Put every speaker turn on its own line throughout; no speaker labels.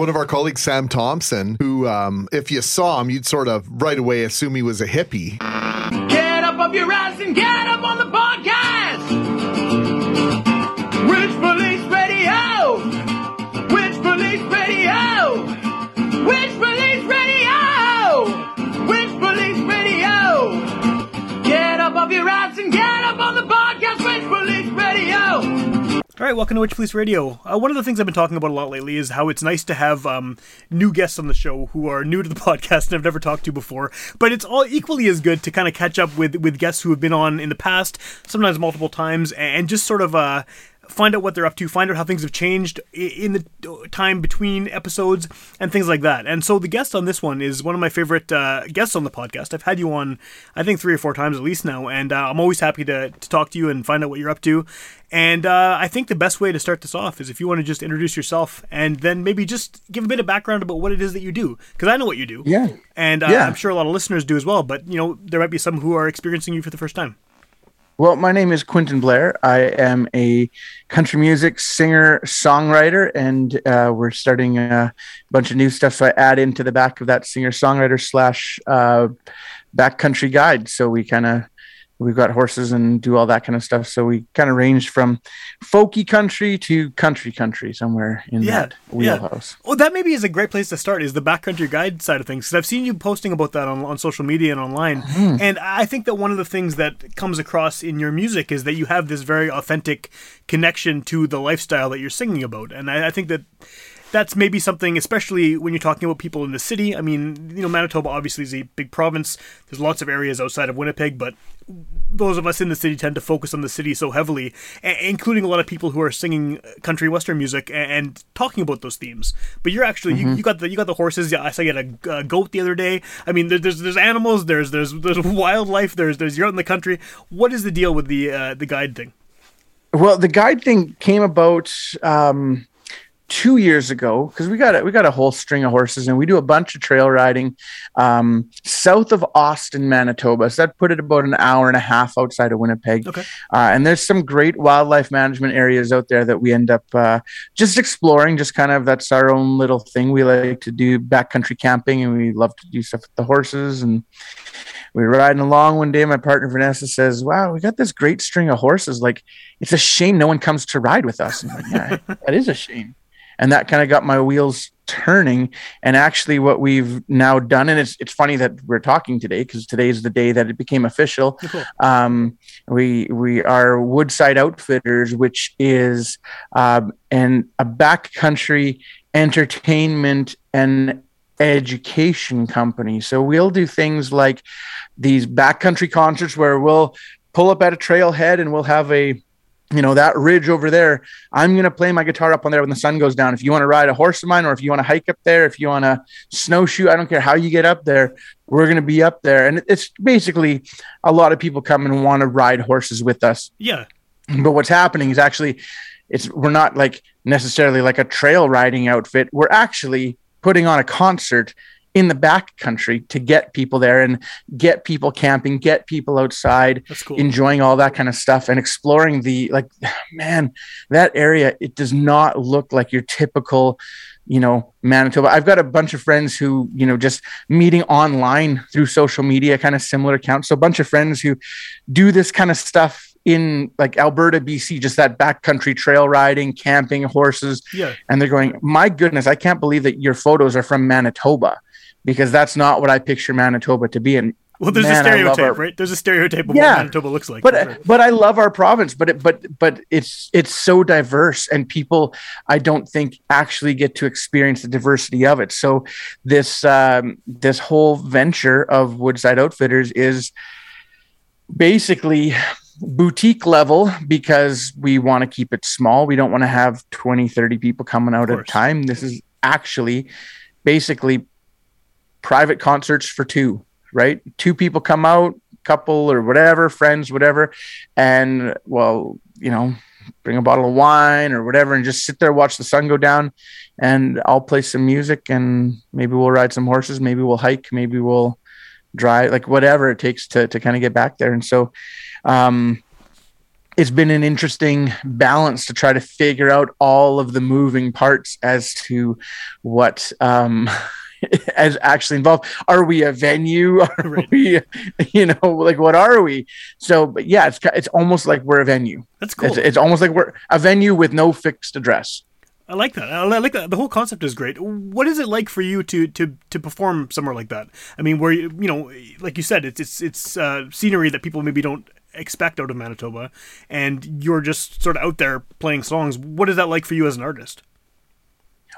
One of our colleagues, Sam Thompson, who, um, if you saw him, you'd sort of right away assume he was a hippie.
Get up off your ass and get
All right, welcome to Witch Police Radio. Uh, one of the things I've been talking about a lot lately is how it's nice to have um, new guests on the show who are new to the podcast and I've never talked to before. But it's all equally as good to kind of catch up with with guests who have been on in the past, sometimes multiple times, and just sort of uh, find out what they're up to, find out how things have changed in the time between episodes, and things like that. And so the guest on this one is one of my favorite uh, guests on the podcast. I've had you on, I think, three or four times at least now, and uh, I'm always happy to, to talk to you and find out what you're up to. And uh, I think the best way to start this off is if you want to just introduce yourself and then maybe just give a bit of background about what it is that you do, because I know what you do.
Yeah.
And uh,
Yeah.
I'm sure a lot of listeners do as well, but you know there might be some who are experiencing you for the first time.
Well, my name is Quentin Blair. I am a country music singer, songwriter, and uh, we're starting a bunch of new stuff. So I add into the back of that singer songwriter slash uh, backcountry guide. So we kind of we've got horses and do all that kind of stuff. So we kind of range from folky country to country country somewhere in
Yeah,
that wheelhouse.
Well, that maybe is a great place to start. Is the backcountry guide side of things? Because I've seen you posting about that on, on social media and online, hmm. and I think that one of the things that comes across in your music is that you have this very authentic connection to the lifestyle that you're singing about, and I, I think that. That's maybe something, especially when you're talking about people in the city. I mean, you know, Manitoba obviously is a big province. There's lots of areas outside of Winnipeg, but those of us in the city tend to focus on the city so heavily, a- including a lot of people who are singing country western music and talking about those themes. But you're actually you, you got the you got the horses. Yeah, I saw you had a, a goat the other day. I mean, there, there's there's animals. There's there's there's wildlife. There's there's you're out in the country. What is the deal with the uh, the guide thing?
Well, the guide thing came about um, two years ago because we got a, we got a whole string of horses and we do a bunch of trail riding um, south of Austin, Manitoba. So that put it about an hour and a half outside of Winnipeg.
Okay.
Uh, and there's some great wildlife management areas out there that we end up uh, just exploring. Just kind of that's our own little thing. We like to do backcountry camping and we love to do stuff with the horses and we were riding along one day. My partner Vanessa says, "Wow, we got this great string of horses. Like, it's a shame no one comes to ride with us." And like, yeah, that is a shame. And that kind of got my wheels turning. And actually, what we've now done, and it's it's funny that we're talking today because today is the day that it became official.
Cool.
Um, we we are Woodside Outfitters, which is um, an a backcountry entertainment and education company. So we'll do things like these backcountry concerts where we'll pull up at a trailhead and we'll have a you know that ridge over there i'm going to play my guitar up on there when the sun goes down. If you want to ride a horse of mine or if you want to hike up there if you want to snowshoe i don't care how you get up there we're going to be up there. And it's basically a lot of people come and want to ride horses with us.
Yeah,
but what's happening is actually it's we're not like necessarily like a trail riding outfit. We're actually putting on a concert in the back country to get people there and get people camping get people outside
cool.
enjoying all that kind of stuff and exploring the like man that area it does not look like your typical you know manitoba. I've got a bunch of friends who you know just meeting online through social media kind of similar accounts so a bunch of friends who do this kind of stuff in like alberta bc just that backcountry trail riding camping horses.
Yeah,
and they're going my goodness i can't believe that your photos are from manitoba because that's not what i picture manitoba to be and
well, there's
man,
a stereotype,
our-
right? There's a stereotype of
Yeah.
what Manitoba looks like.
but
sure.
but I love our province, but it, but but it's it's so diverse, and people I don't think actually get to experience the diversity of it. So this um, this whole venture of Woodside Outfitters is basically boutique level because we want to keep it small. We don't want to have 20, 30 people coming out at a time. This is actually basically private concerts for two, right? Two people come out, couple or whatever, friends, whatever. And well, you know, bring a bottle of wine or whatever and just sit there, watch the sun go down. And I'll play some music and maybe we'll ride some horses. Maybe we'll hike. Maybe we'll drive, like whatever it takes to, to kind of get back there. And so, um, it's been an interesting balance to try to figure out all of the moving parts as to what um, as actually involved. Are we a venue? Are right. we, you know, like what are we? So, but yeah, it's it's almost like we're a venue.
That's cool.
It's, it's almost like we're a venue with no fixed address.
I like that. I like that. The whole concept is great. What is it like for you to to to perform somewhere like that? I mean, where you you know, like you said, it's it's it's uh, scenery that people maybe don't expect out of Manitoba, and you're just sort of out there playing songs. What is that like for you as an artist?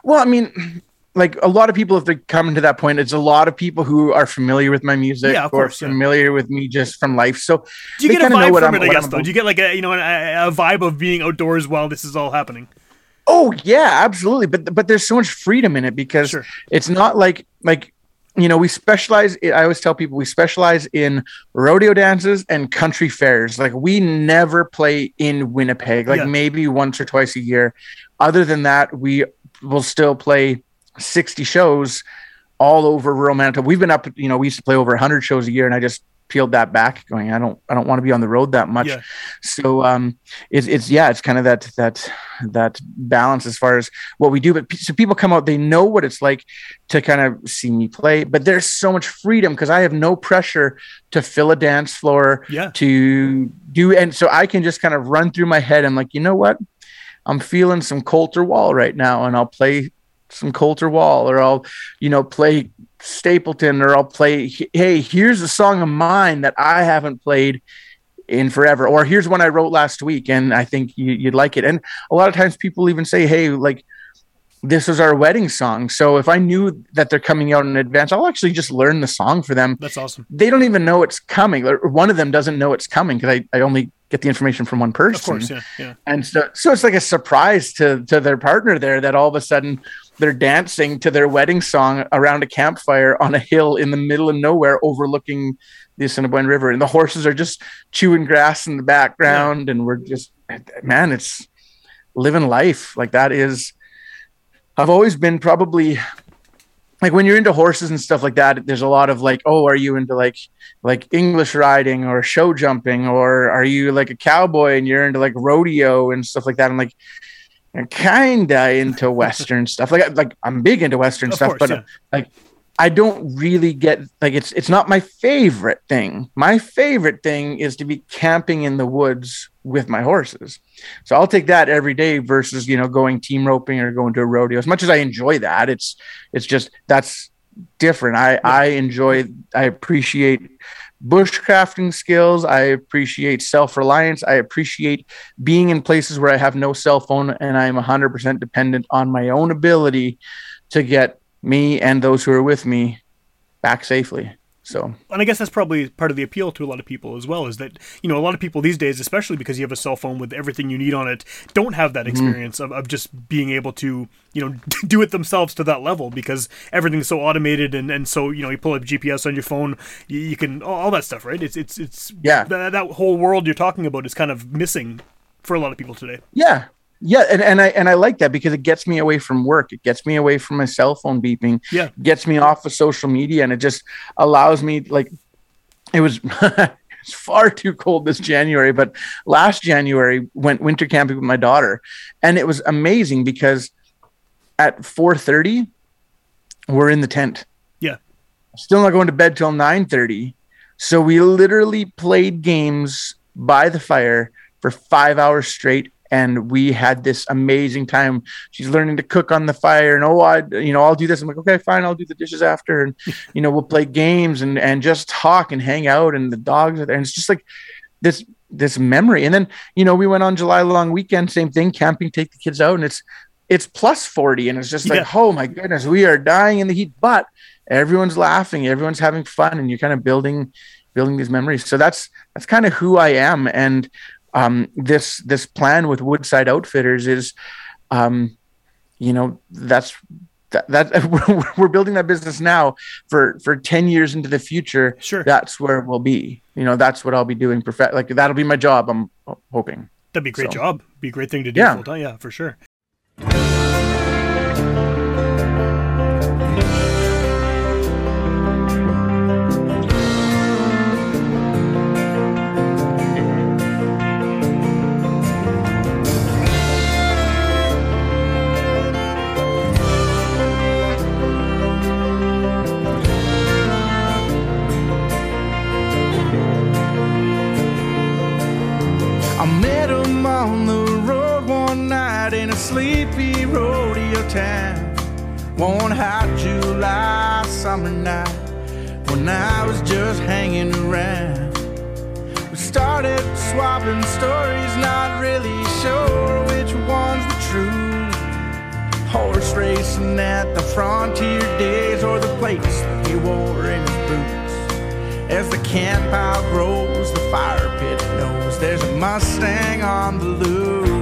Well, I mean, like a lot of people, if they're coming to that point, it's a lot of people who are familiar with my music
yeah,
or
course,
familiar yeah. with me just from life. So
do you get a vibe from I'm, it? I guess though, do you get like a you know a, a vibe of being outdoors while this is all happening?
Oh yeah, absolutely. But but there's so much freedom in it because sure. it's not like like you know, we specialize. I always tell people we specialize in rodeo dances and country fairs. Like we never play in Winnipeg, like yeah. maybe once or twice a year. Other than that, we will still play 60 shows all over rural Manitoba. We've been up, you know, we used to play over 100 shows a year, and I just peeled that back going i don't i don't want to be on the road that much yeah. so um it's it's yeah it's kind of that that that balance as far as what we do but so people come out they know what it's like to kind of see me play but there's so much freedom because i have no pressure to fill a dance floor
yeah
to do and so i can just kind of run through my head i'm like you know what i'm feeling some colter wall right now and i'll play some Colter Wall or i'll you know play Stapleton or I'll play, hey, here's a song of mine that I haven't played in forever. Or here's one I wrote last week and I think you, would like it. And a lot of times people even say, hey, like, this was our wedding song. So if I knew that they're coming out in advance, I'll actually just learn the song for them.
That's awesome.
They don't even know it's coming. One of them doesn't know it's coming because I, I only get the information from one person. Of
course, yeah, yeah.
And so, so it's like a surprise to to their partner there that all of a sudden they're dancing to their wedding song around a campfire on a hill in the middle of nowhere overlooking the Assiniboine River. And the horses are just chewing grass in the background. Yeah. And we're just, man, it's living life. Like that is, I've always been probably like when you're into horses and stuff like that, there's a lot of like, oh, are you into like like English riding or show jumping, or are you like a cowboy and you're into like rodeo and stuff like that? I'm like, kinda into Western stuff. Like like I'm big into Western of stuff, course, but yeah. Uh, like I don't really get like it's it's not my favorite thing. My favorite thing is to be camping in the woods with my horses. So I'll take that every day versus, you know, going team roping or going to a rodeo. As much as I enjoy that, it's it's just that's different. I I enjoy I appreciate bushcrafting skills. I appreciate self reliance. I appreciate being in places where I have no cell phone and I'm 100% dependent on my own ability to get me and those who are with me back safely. So,
and I guess that's probably part of the appeal to a lot of people as well is that, you know, a lot of people these days, especially because you have a cell phone with everything you need on it, don't have that mm-hmm. experience mm-hmm. of, of just being able to, you know, do it themselves to that level because everything's so automated and, and so, you know, you pull up GPS on your phone, you, you can, all, all, that stuff, right? It's, it's, it's,
yeah,
that, that whole world you're talking about is kind of missing for a lot of people today.
Yeah yeah and, and i and i like that because it gets me away from work. It gets me away from my cell phone beeping.
Yeah.
Gets me off of social media and it just allows me like it was it's far too cold this january but last january went winter camping with my daughter. And it was amazing because at 4.30 we're in the tent.
Yeah.
Still not going to bed till 9.30 so we literally played games by the fire for five hours straight and we had this amazing time. She's learning to cook on the fire, and oh, I, you know, I'll do this. I'm like, okay, fine, I'll do the dishes after, and you know, we'll play games and and just talk and hang out, and the dogs are there, and it's just like this this memory. And then you know, we went on July long weekend, same thing, camping, take the kids out, and it's it's plus 40 and it's just like yeah. oh my goodness we are dying in the heat but everyone's laughing everyone's having fun and you're kind of building building these memories. So that's that's kind of who I am. And um, this this plan with Woodside Outfitters is, um, you know, that's that, that we're building that business now for for 10 years into the future
Sure.
that's where we'll be you know that's what i'll be doing perfect like that'll be my job i'm hoping
That'd be a great
So-
job. Be a great thing to do
Yeah.
full time. Yeah, for sure.
Sleepy rodeo town. One hot July summer night when I was just hanging around. We started swapping stories, not really sure which one's the truth. Horse racing at the frontier days or the place that he wore in his boots. As the camp pile grows, the fire pit knows there's a Mustang on the loose.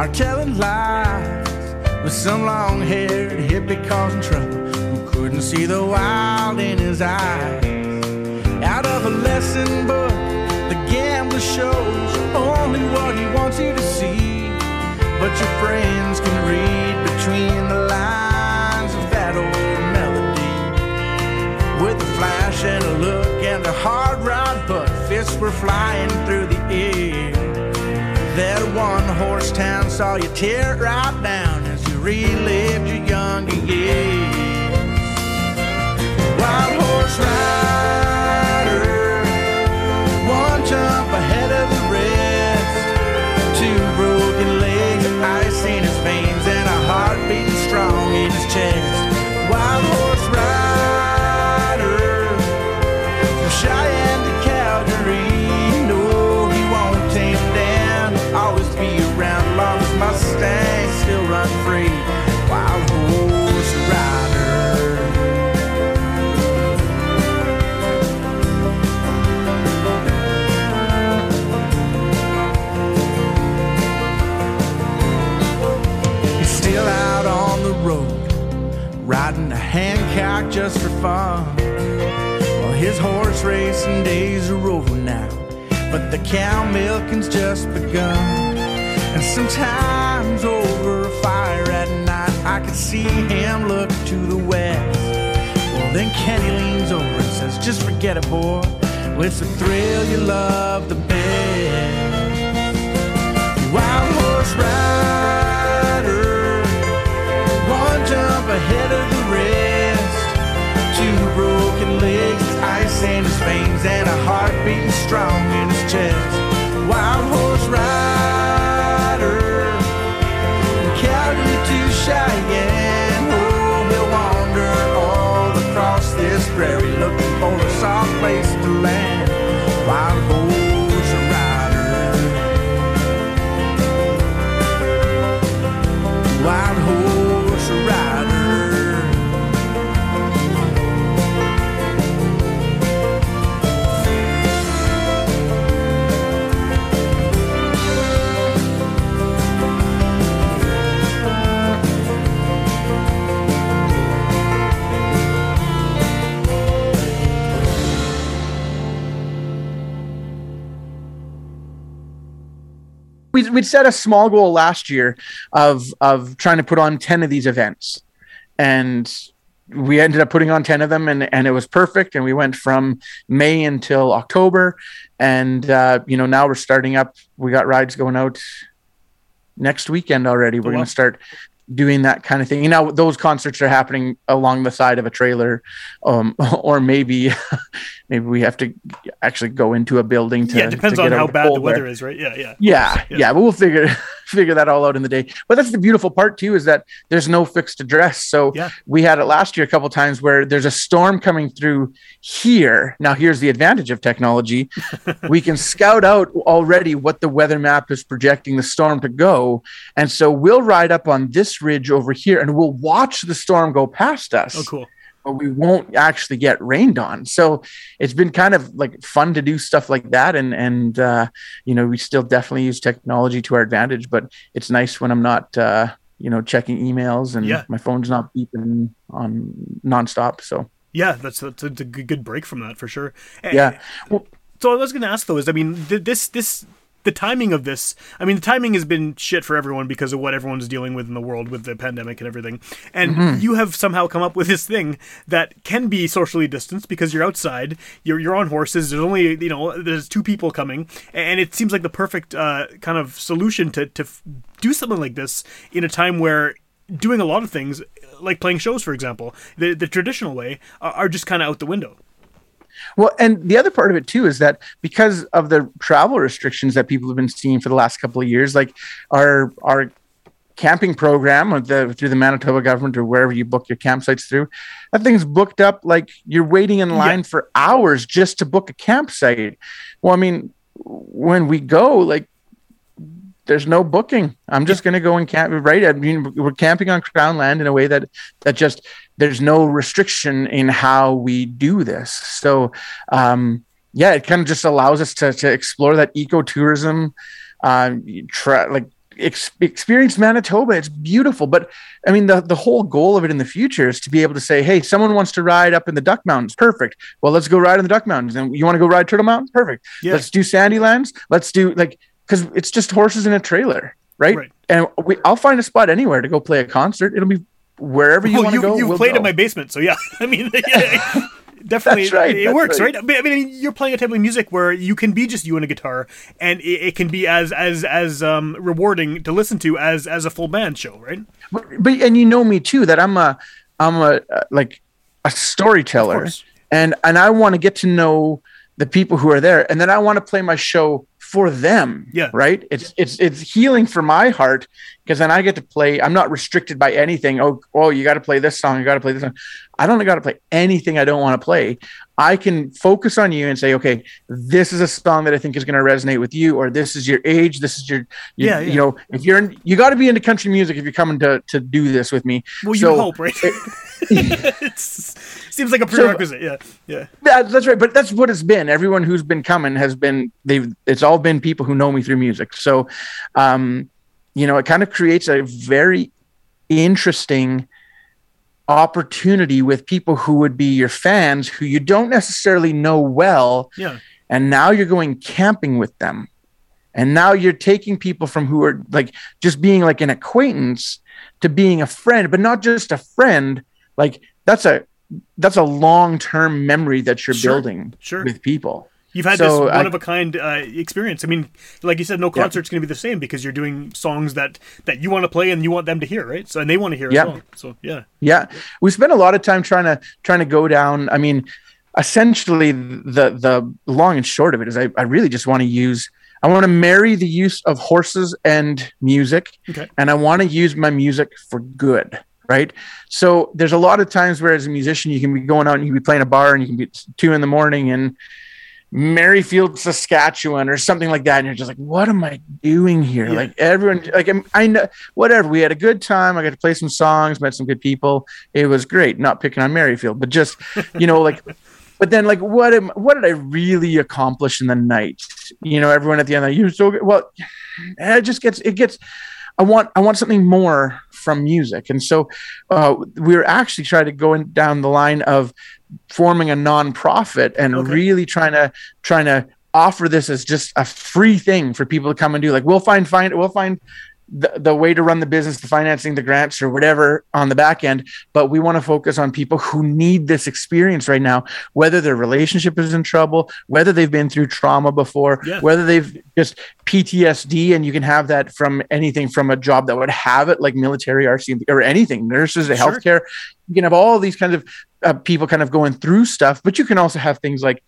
are telling lies with some long-haired hippie causing trouble who couldn't see the wild in his eyes. Out of a lesson book, the gambler shows only what he wants you to see. But your friends can read between the lines of that old melody. With a flash and a look and a hard rod, but fists were flying through the air. That one horse town saw you tear it right down as you relived your younger years. Wild horse rider, Hancock just for fun. Well, his horse racing days are over now, but the cow milking's just begun. And sometimes over a fire at night, I can see him look to the west. Well, then Kenny leans over and says, Just forget it, boy. Well, it's the thrill you love the best. Wild horse rider, Two broken legs, ice in his veins, and a heart beating strong in his chest. Wild horse rider, from Calgary to Cheyenne. Oh, he'll wander all across this prairie, looking
we'd set a small goal last year of of trying to put on 10 of these events and we ended up putting on 10 of them and, and it was perfect and we went from may until october and uh, you know now we're starting up we got rides going out next weekend already. We're
wow.
going to start doing that kind of thing. You know, those concerts are happening along the side of a trailer, um, or maybe maybe we have to actually go into a building to.
yeah, it depends
to
on how bad the weather is, right? Yeah, yeah.
Yeah,
Yeah.
yeah, but we'll figure figure that all out in the day. But that's the beautiful part too is that there's no fixed address. So
Yeah.
we had it last year a couple times where there's a storm coming through here. Now here's the advantage of technology. we can scout out already what the weather map is projecting the storm to go. And so we'll ride up on this ridge over here and we'll watch the storm go past us
Oh, cool.
But we won't actually get rained on. So it's been kind of like fun to do stuff like that. And, and, uh, you know, we still definitely use technology to our advantage, but it's nice when I'm not, uh, you know, checking emails and
Yeah.
my phone's not beeping on nonstop. So
Yeah, that's, that's a good break from that for sure. And-
yeah, well,
So I was going to ask though is I mean this this the timing of this I mean the timing has been shit for everyone because of what everyone's dealing with in the world with the pandemic and everything. And
Mm-hmm.
you have somehow come up with this thing that can be socially distanced because you're outside, you're you're on horses, there's only you know there's two people coming and it seems like the perfect uh, kind of solution to to f- do something like this in a time where doing a lot of things like playing shows for example, the the traditional way are, are just kind of out the window.
Well, and the other part of it too is that because of the travel restrictions that people have been seeing for the last couple of years, like our our camping program with the through the Manitoba government or wherever you book your campsites through, that thing's booked up like you're waiting in line for hours just to book a campsite. Well, I mean, when we go, like there's no booking. I'm just going to go and camp. Right? I mean, we're camping on Crown land in a way that that just there's no restriction in how we do this. So, um, yeah, it kind of just allows us to to explore that ecotourism, uh, try like ex- experience Manitoba. It's beautiful, but I mean, the the whole goal of it in the future is to be able to say, hey, someone wants to ride up in the Duck Mountains. Perfect. Well, let's go ride in the Duck Mountains. And you want to go ride Turtle Mountain? Perfect.
Yeah.
Let's do Sandilands. Let's do like because it's just horses in a trailer, right?
Right.
And we, I'll find a spot anywhere to go play a concert. It'll be wherever you
Well,
want to go.
you've
we'll
played
go.
in my basement, so yeah. I mean, yeah, definitely,
right,
it works,
right.
right? I mean, you're playing a type of music where you can be just you and a guitar, and it, it can be as as as um, rewarding to listen to as as a full band show, right?
but, but and you know me too that I'm a I'm a uh, like a storyteller and and I want to get to know the people who are there and then I want to play my show for them
Yeah.
right it's it's it's healing for my heart because then I get to play I'm not restricted by anything oh oh you got to play this song you got to play this song I don't got to play anything I don't want to play I can focus on you and say okay this is a song that I think is going to resonate with you or this is your age this is your,
Yeah, yeah.
you know if you're in, you got to be into country music if you're coming to to do this with me
Well, you
So-
hope, right? it's, seems like a prerequisite. yeah, yeah,
That, that's right, but that's what it's been. Everyone who's been coming has been they've. It's all been people who know me through music. So, um, you know, it kind of creates a very interesting opportunity with people who would be your fans who you don't necessarily know well,
yeah.
and now you're going camping with them, and now you're taking people from who are like just being like an acquaintance to being a friend, but not just a friend. Like that's a that's a long term memory that you're
Sure,
building
sure.
with people.
You've had
So,
this
I-
one of a kind uh, experience. I mean, like you said, no
Yeah.
concert's going to be the same because you're doing songs that that you want to play and you want them to hear, right? So and they want to hear
Yeah.
as well. So yeah,
Yeah, we spent a lot of time trying to trying to go down. I mean, essentially, the the long and short of it is, I, I really just want to use. I want to marry the use of horses and music,
Okay.
and I want to use my music for good. Right. So there's a lot of times where, as a musician, you can be going out and you can be playing a bar and you can be two in the morning and Maryfield, Saskatchewan, or something like that, and you're just like, "What am I doing here?"
Yeah.
Like everyone, like I'm- I know, whatever. We had a good time. I got to play some songs, met some good people. It was great. Not picking on Maryfield, but just you know, like. But then, like, what am what did I really accomplish in the night? You know, everyone at the end, like, you're so good. Well, it just gets it gets. I want I want something more from music, and so uh, we are actually trying to go in, down the line of forming a nonprofit and
Okay.
really trying to trying to offer this as just a free thing for people to come and do. Like we'll find find we'll find the, the way to run the business, the financing, the grants, or whatever on the back end. But we want to focus on people who need this experience right now, whether their relationship is in trouble, whether they've been through trauma before,
Yeah.
whether they've just PTSD, and you can have that from anything from a job that would have it, like military, RC, or anything, nurses,
Sure.
healthcare. You can have all these kinds of uh, people kind of going through stuff, but you can also have things like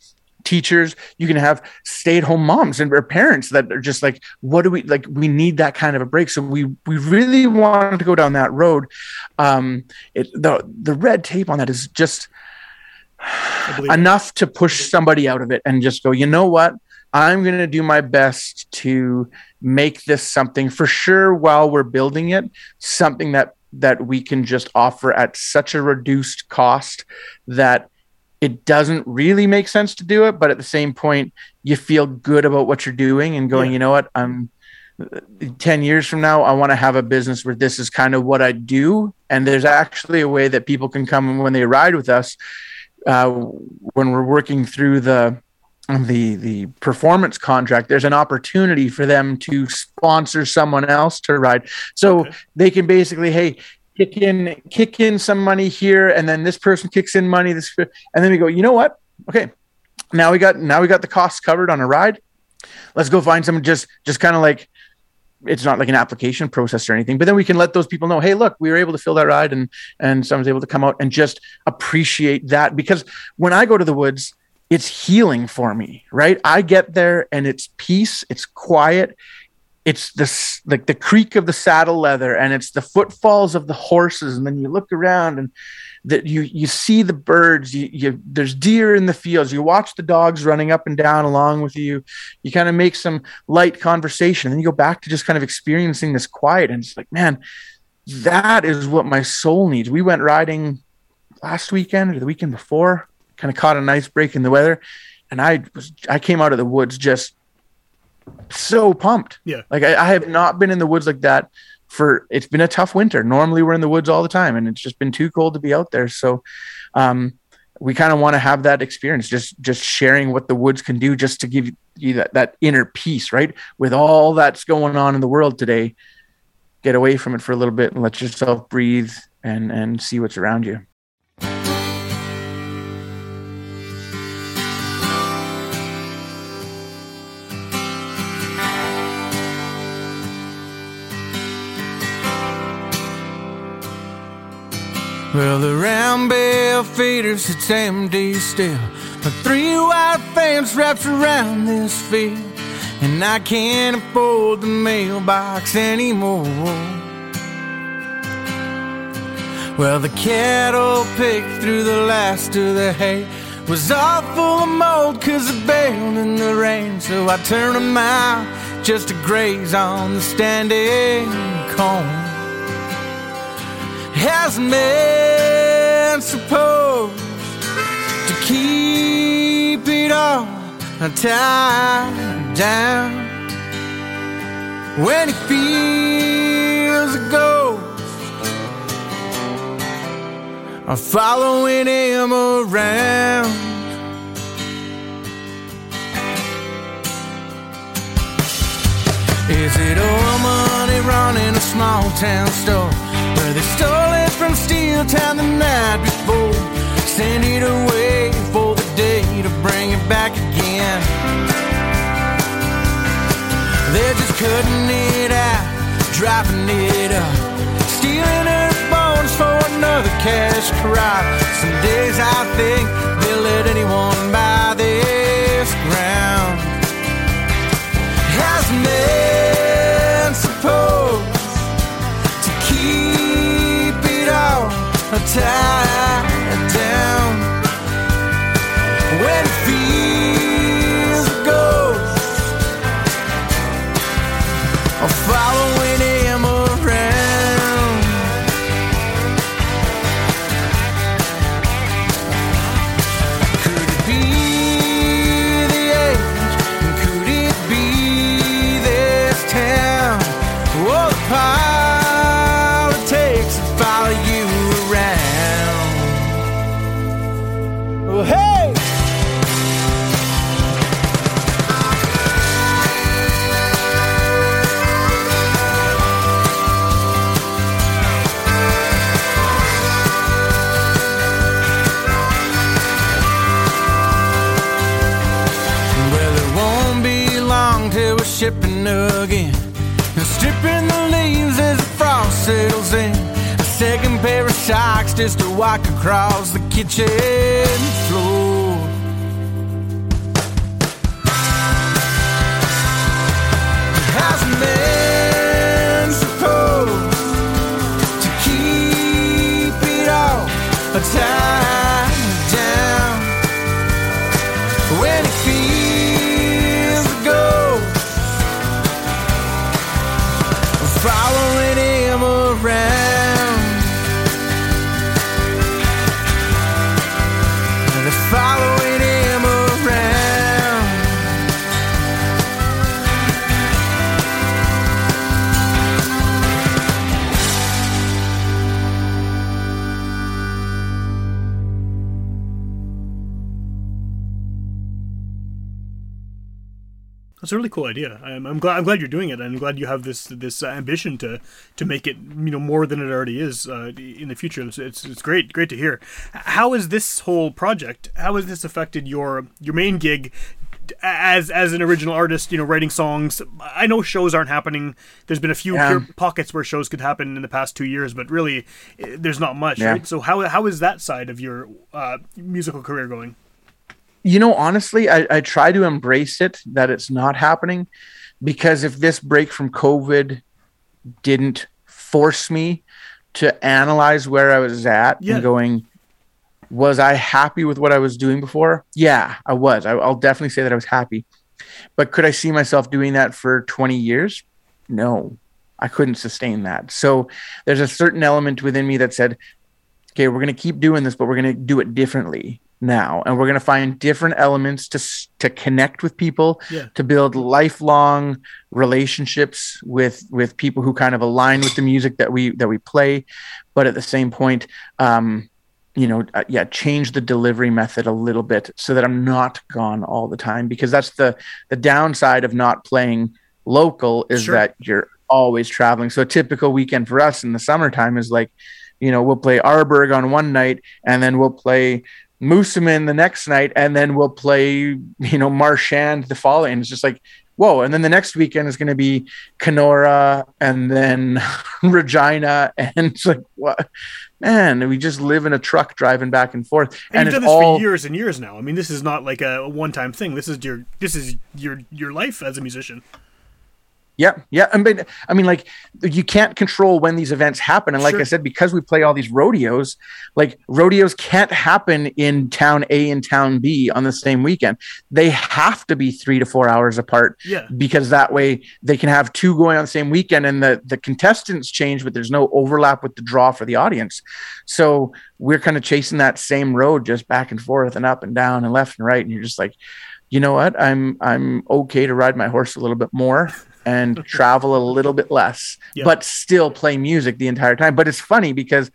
teachers you can have stay-at-home moms and parents that are just like what do we like we need that kind of a break. So we we really wanted to go down that road. Um it the the red tape on that is just
it.
enough to push somebody out of it and just go you know what? I'm going to do my best to make this something for sure while we're building it something that that we can just offer at such a reduced cost that it doesn't really make sense to do it but at the same point you feel good about what you're doing and going
Yeah.
you know what i'm 10 years from now i want to have a business where this is kind of what i do and there's actually a way that people can come when they ride with us uh, when we're working through the the the performance contract there's an opportunity for them to sponsor someone else to ride so
Okay.
they can basically hey kick in kick in some money here and then this person kicks in money this and then we go you know what? Okay now we got now we got the costs covered on a ride. Let's go find someone just just kind of like it's not like an application process or anything but then we can let those people know hey look we were able to fill that ride and and someone's able to come out and just appreciate that. Because when i go to the woods it's healing for me right? I get there and it's peace it's quiet it's this like the creak of the saddle leather and it's the footfalls of the horses and then you look around and that you you see the birds you, you there's deer in the fields you watch the dogs running up and down along with you you kind of make some light conversation and then you go back to just kind of experiencing this quiet and it's like man that is what my soul needs. We went riding last weekend or the weekend before kind of caught a nice break in the weather and i was i came out of the woods just so pumped.
Yeah.
like I, I have not been in the woods like that for it's been a tough winter. Normally we're in the woods all the time and it's just been too cold to be out there. So um we kind of want to have that experience just just sharing what the woods can do just to give you that, that inner peace right? With all that's going on in the world today get away from it for a little bit and let yourself breathe and and see what's around you
Well, the round bell feeder sits empty still. A three wide fence wraps around this field, and I can't afford the mailbox anymore. Well, the cattle picked through the last of the hay was all full of mold cause it baled in the rain. So I turned them out just to graze on the standing corn has man supposed to keep it all tied down when he feels a ghost I'm following him around Is it oil money running a small town store? Where they stole from Steel Town the night before. Send it away for the day to bring it back again. They're just cutting it out, dropping it up. Stealing her bones for another cash crop. Some days I think they'll let anyone buy this ground. Has man all again. And stripping the leaves as the frost settles in. A second pair of socks just to walk across the kitchen floor. How's a man supposed to keep it all tied
That's a really cool idea. I'm, I'm glad. I'm glad you're doing it. I'm glad you have this this uh, ambition to to make it you know more than it already is uh, in the future. It's, it's it's great. Great to hear. How has this whole project? How has this affected your your main gig? As as an original artist, you know, writing songs. I know shows aren't happening. There's been a few
Yeah.
pockets where shows could happen in the past two years, but really, eh, there's not much,
Yeah.
right? So how how is that side of your uh, musical career going?
You know honestly I, I try to embrace it that it's not happening because if this break from covid didn't force me to analyze where i was at
Yeah.
and going was i happy with what i was doing before? Yeah i was. I, i'll definitely say that i was happy. But could i see myself doing that for 20 years? No i couldn't sustain that. So there's a certain element within me that said okay, we're going to keep doing this, but we're going to do it differently now. And we're going to find different elements to, to connect with people,
Yeah.
to build lifelong relationships with, with people who kind of align with the music that we, that we play. But at the same point, um, you know, uh, yeah, change the delivery method a little bit so that I'm not gone all the time because that's the, the downside of not playing local is
Sure.
that you're always traveling. So a typical weekend for us in the summertime is like, you know, we'll play Arborg on one night and then we'll play Moosomin the next night and then we'll play, you know, Marchand the following. It's just like, whoa. And then the next weekend is going to be Kenora and then Regina. And it's like, what? Man, we just live in a truck driving back and forth.
And,
And,
you've done this
all,
for years and years now. I mean, this is not like a one-time thing. This is your this is your your life as a musician.
Yeah, yeah. I mean, I mean, like you can't control when these events happen, and like
Sure.
I said, because we play all these rodeos, like rodeos can't happen in town A and town B on the same weekend. They have to be three to four hours apart
Yeah.
because that way they can have two going on the same weekend, and the the contestants change, but there's no overlap with the draw for the audience. So we're kind of chasing that same road, just back and forth and up and down and left and right, and you're just like, you know what? I'm I'm okay to ride my horse a little bit more and travel a little bit less, but still play music the entire time. But it's funny because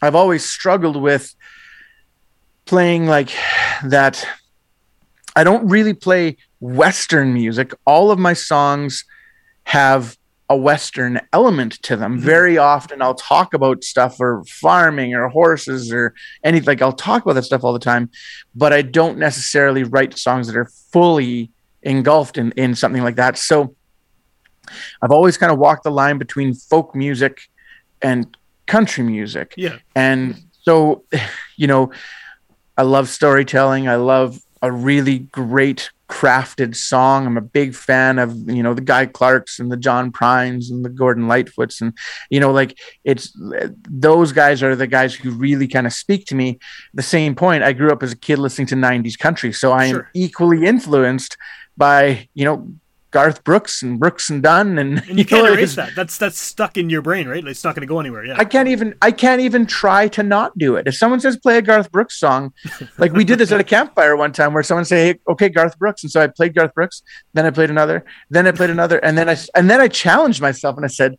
I've always struggled with playing like that. I don't really play Western music. All of my songs have a Western element to them. Mm-hmm. Very often I'll talk about stuff or farming or horses or anything. Like I'll talk about that stuff all the time, but I don't necessarily write songs that are fully engulfed in, in something like that. So I've always kind of walked the line between folk music and country music.
Yeah.
And so, you know, I love storytelling. I love a really great crafted song. I'm a big fan of, you know, the Guy Clarks and the John Prines and the Gordon Lightfoots. And, you know, like it's those guys are the guys who really kind of speak to me. The same point, I grew up as a kid listening to 90s country. So I am
Sure.
equally influenced by, you know, Garth Brooks and Brooks and Dunn and,
And you can't
know,
erase that. That's that's stuck in your brain, right? It's not going to go anywhere. Yeah.
I can't even I can't even try to not do it. If someone says play a Garth Brooks song, like we did this at a campfire one time where someone say, hey, "Okay, Garth Brooks," and so I played Garth Brooks, then I played another, then I played another, and then I and then I challenged myself and I said,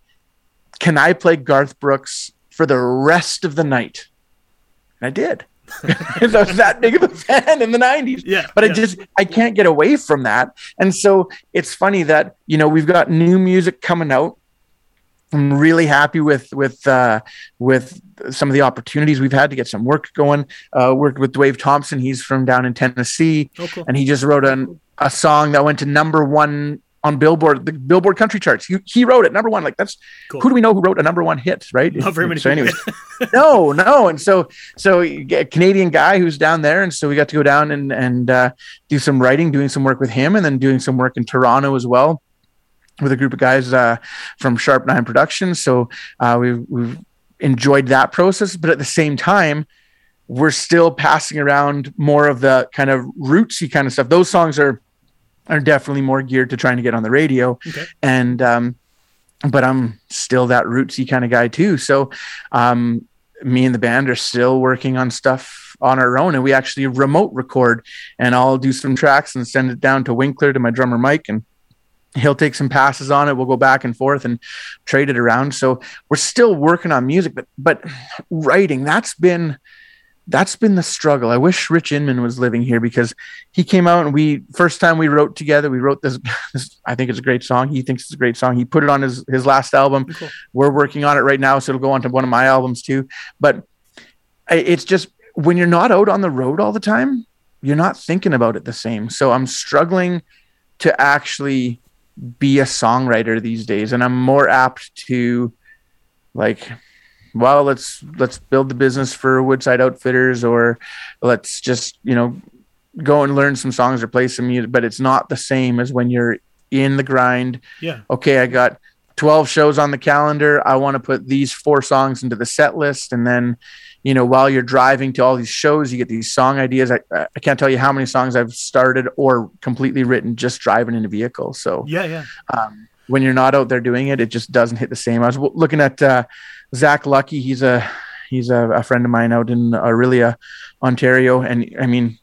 "Can I play Garth Brooks for the rest of the night?" And I did. I was that big of a fan in the '90s
yeah.
but
yeah.
I just I can't get away from that. And so it's funny that you know we've got new music coming out. I'm really happy with with uh, with some of the opportunities we've had to get some work going. Uh, worked with Dwayne Thompson. He's from down in Tennessee,
Oh, cool.
and he just wrote an, a song that went to number one on Billboard, the Billboard country charts. He, he wrote it number one. Like that's
Cool.
who do we know who wrote a number one hit, right?
Not very many
So, anyways, no, no. And so, so a Canadian guy who's down there, and so we got to go down and and uh, do some writing, doing some work with him, and then doing some work in Toronto as well with a group of guys uh, from Sharp Nine Productions. So uh, we've we've enjoyed that process, but at the same time, we're still passing around more of the kind of rootsy kind of stuff. Those songs are are definitely more geared to trying to get on the radio,
Okay.
and um, but I'm still that rootsy kind of guy too. So um, me and the band are still working on stuff on our own, and we actually remote record, and I'll do some tracks and send it down to Winkler to my drummer Mike and he'll take some passes on it we'll go back and forth and trade it around so we're still working on music but but writing that's been that's been the struggle. I wish rich inman was living here because he came out and we first time we wrote together we wrote this, this i think it's a great song. He thinks it's a great song. He put it on his his last album.
Cool.
we're working on it right now so it'll go on to one of my albums too. But it's just when you're not out on the road all the time you're not thinking about it the same. So i'm struggling to actually be a songwriter these days and i'm more apt to like well let's let's build the business for woodside outfitters or let's just you know go and learn some songs or play some music but it's not the same as when you're in the grind
Yeah.
okay i got 12 shows on the calendar i want to put these four songs into the set list and then you know while you're driving to all these shows you get these song ideas i, I can't tell you how many songs i've started or completely written just driving in a vehicle so
Yeah. Yeah.
um, when you're not out there doing it, it just doesn't hit the same. I was w- looking at uh, Zach Lucky. He's a he's a, a friend of mine out in Orillia, Ontario, and I mean,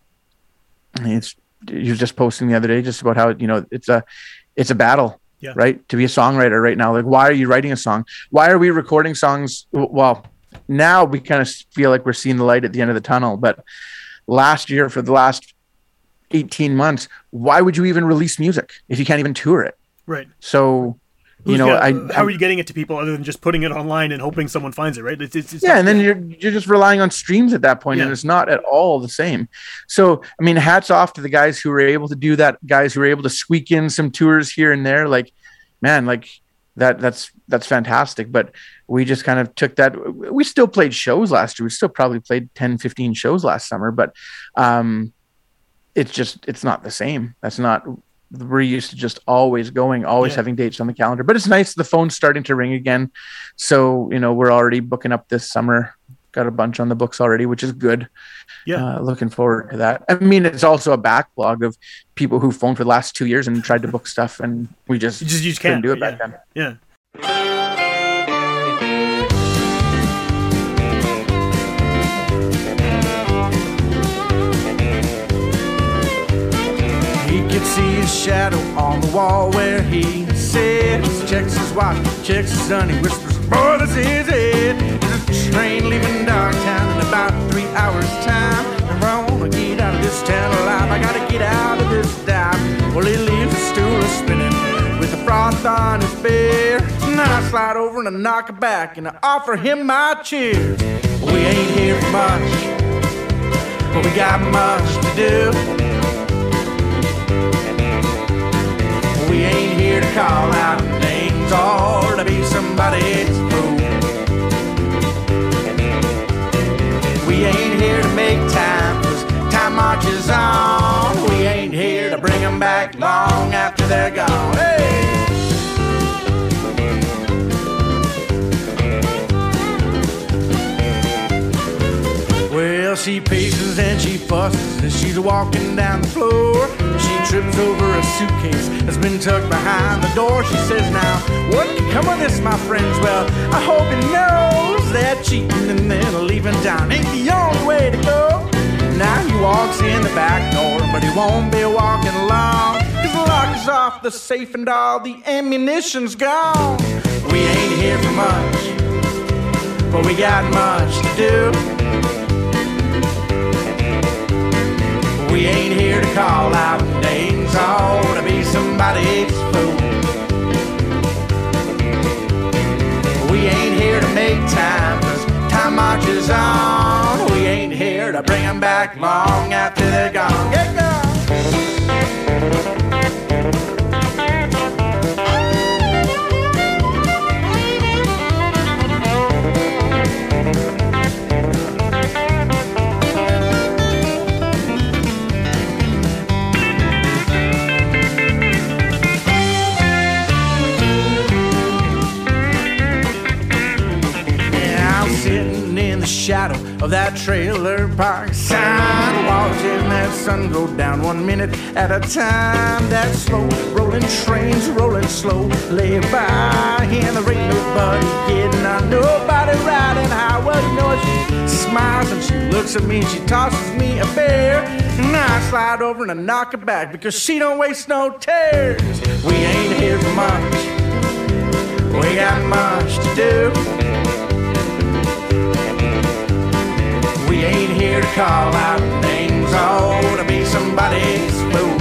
it's he was just posting the other day just about how you know it's a it's a battle,
Yeah.
right? To be a songwriter right now, like why are you writing a song? Why are we recording songs? Well, now we kind of feel like we're seeing the light at the end of the tunnel, but last year for the last 18 months, why would you even release music if you can't even tour it?
Right.
So, you
Who's
know,
gonna-
I,
how
I-
are you getting it to people other than just putting it online and hoping someone finds it? Right. It's, it's, it's
yeah, and then you're you're just relying on streams at that point,
Yeah.
and it's not at all the same. So, I mean, hats off to the guys who were able to do that. Guys who were able to squeak in some tours here and there. Like, man, like that. That's that's fantastic. But we just kind of took that. We still played shows last year. We still probably played 10, 15 shows last summer, but um, it's just it's not the same. That's not. We're used to just always going, always
Yeah.
having dates on the calendar. But it's nice. The phone's starting to ring again. So, you know, we're already booking up this summer. Got a bunch on the books already, which is good.
Yeah.
Uh, looking forward to that. I mean, it's also a backlog of people who phoned for the last two years and tried to book stuff, and we just,
You just you just
couldn't
can't
do it
yeah.
back then.
Yeah.
Shadow on the wall where he sits. Checks his watch, checks his. He whispers, Boy, this is it. There's a train leaving Dogtown in about three hours' time. If I wanna get out of this town alive, I gotta get out of this dive. Well, he leaves the stool spinning with the froth on his beer. And I slide over and I knock it back and I offer him my cheer. We ain't here much, but we got much to do. Call out names or to be somebody's fool. We ain't here to make time, cause time marches on. And she's walking down the floor. She trips over a suitcase that's been tucked behind the door. She says, Now, what could come of this, my friends? Well, I hope he knows that cheating and then leaving town ain't the only way to go. Now he walks in the back door, but he won't be walking long. The lock is off the safe and all the ammunition's gone. We ain't here for much, but we got much to do. We ain't here to call out names or to be somebody's fool. We ain't here to make time, cause time marches on. We ain't here to bring them back long after they're gone. Get gone. Of that trailer park sign, watching that sun go down one minute at a time. That slow rolling trains rolling slow, lay by in the rain, nobody getting on, nobody riding high. Well, you know she smiles and she looks at me, and she tosses me a bear, and I slide over and I knock her back because she don't waste no tears. We ain't here for much. We got much to do. Call out names, oh, to be somebody's fool.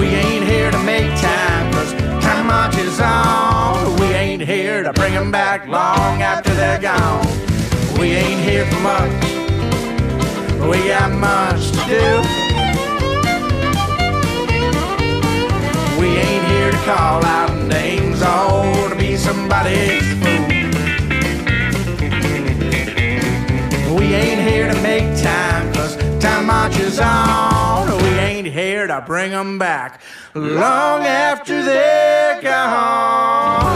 We ain't here to make time, cause time marches on. We ain't here to bring 'em back long after they're gone. We ain't here for much. We got much to do. We ain't here to call out names or to be somebody's We ain't here to make time, cause time marches on. We ain't here to bring 'em back long after they're gone.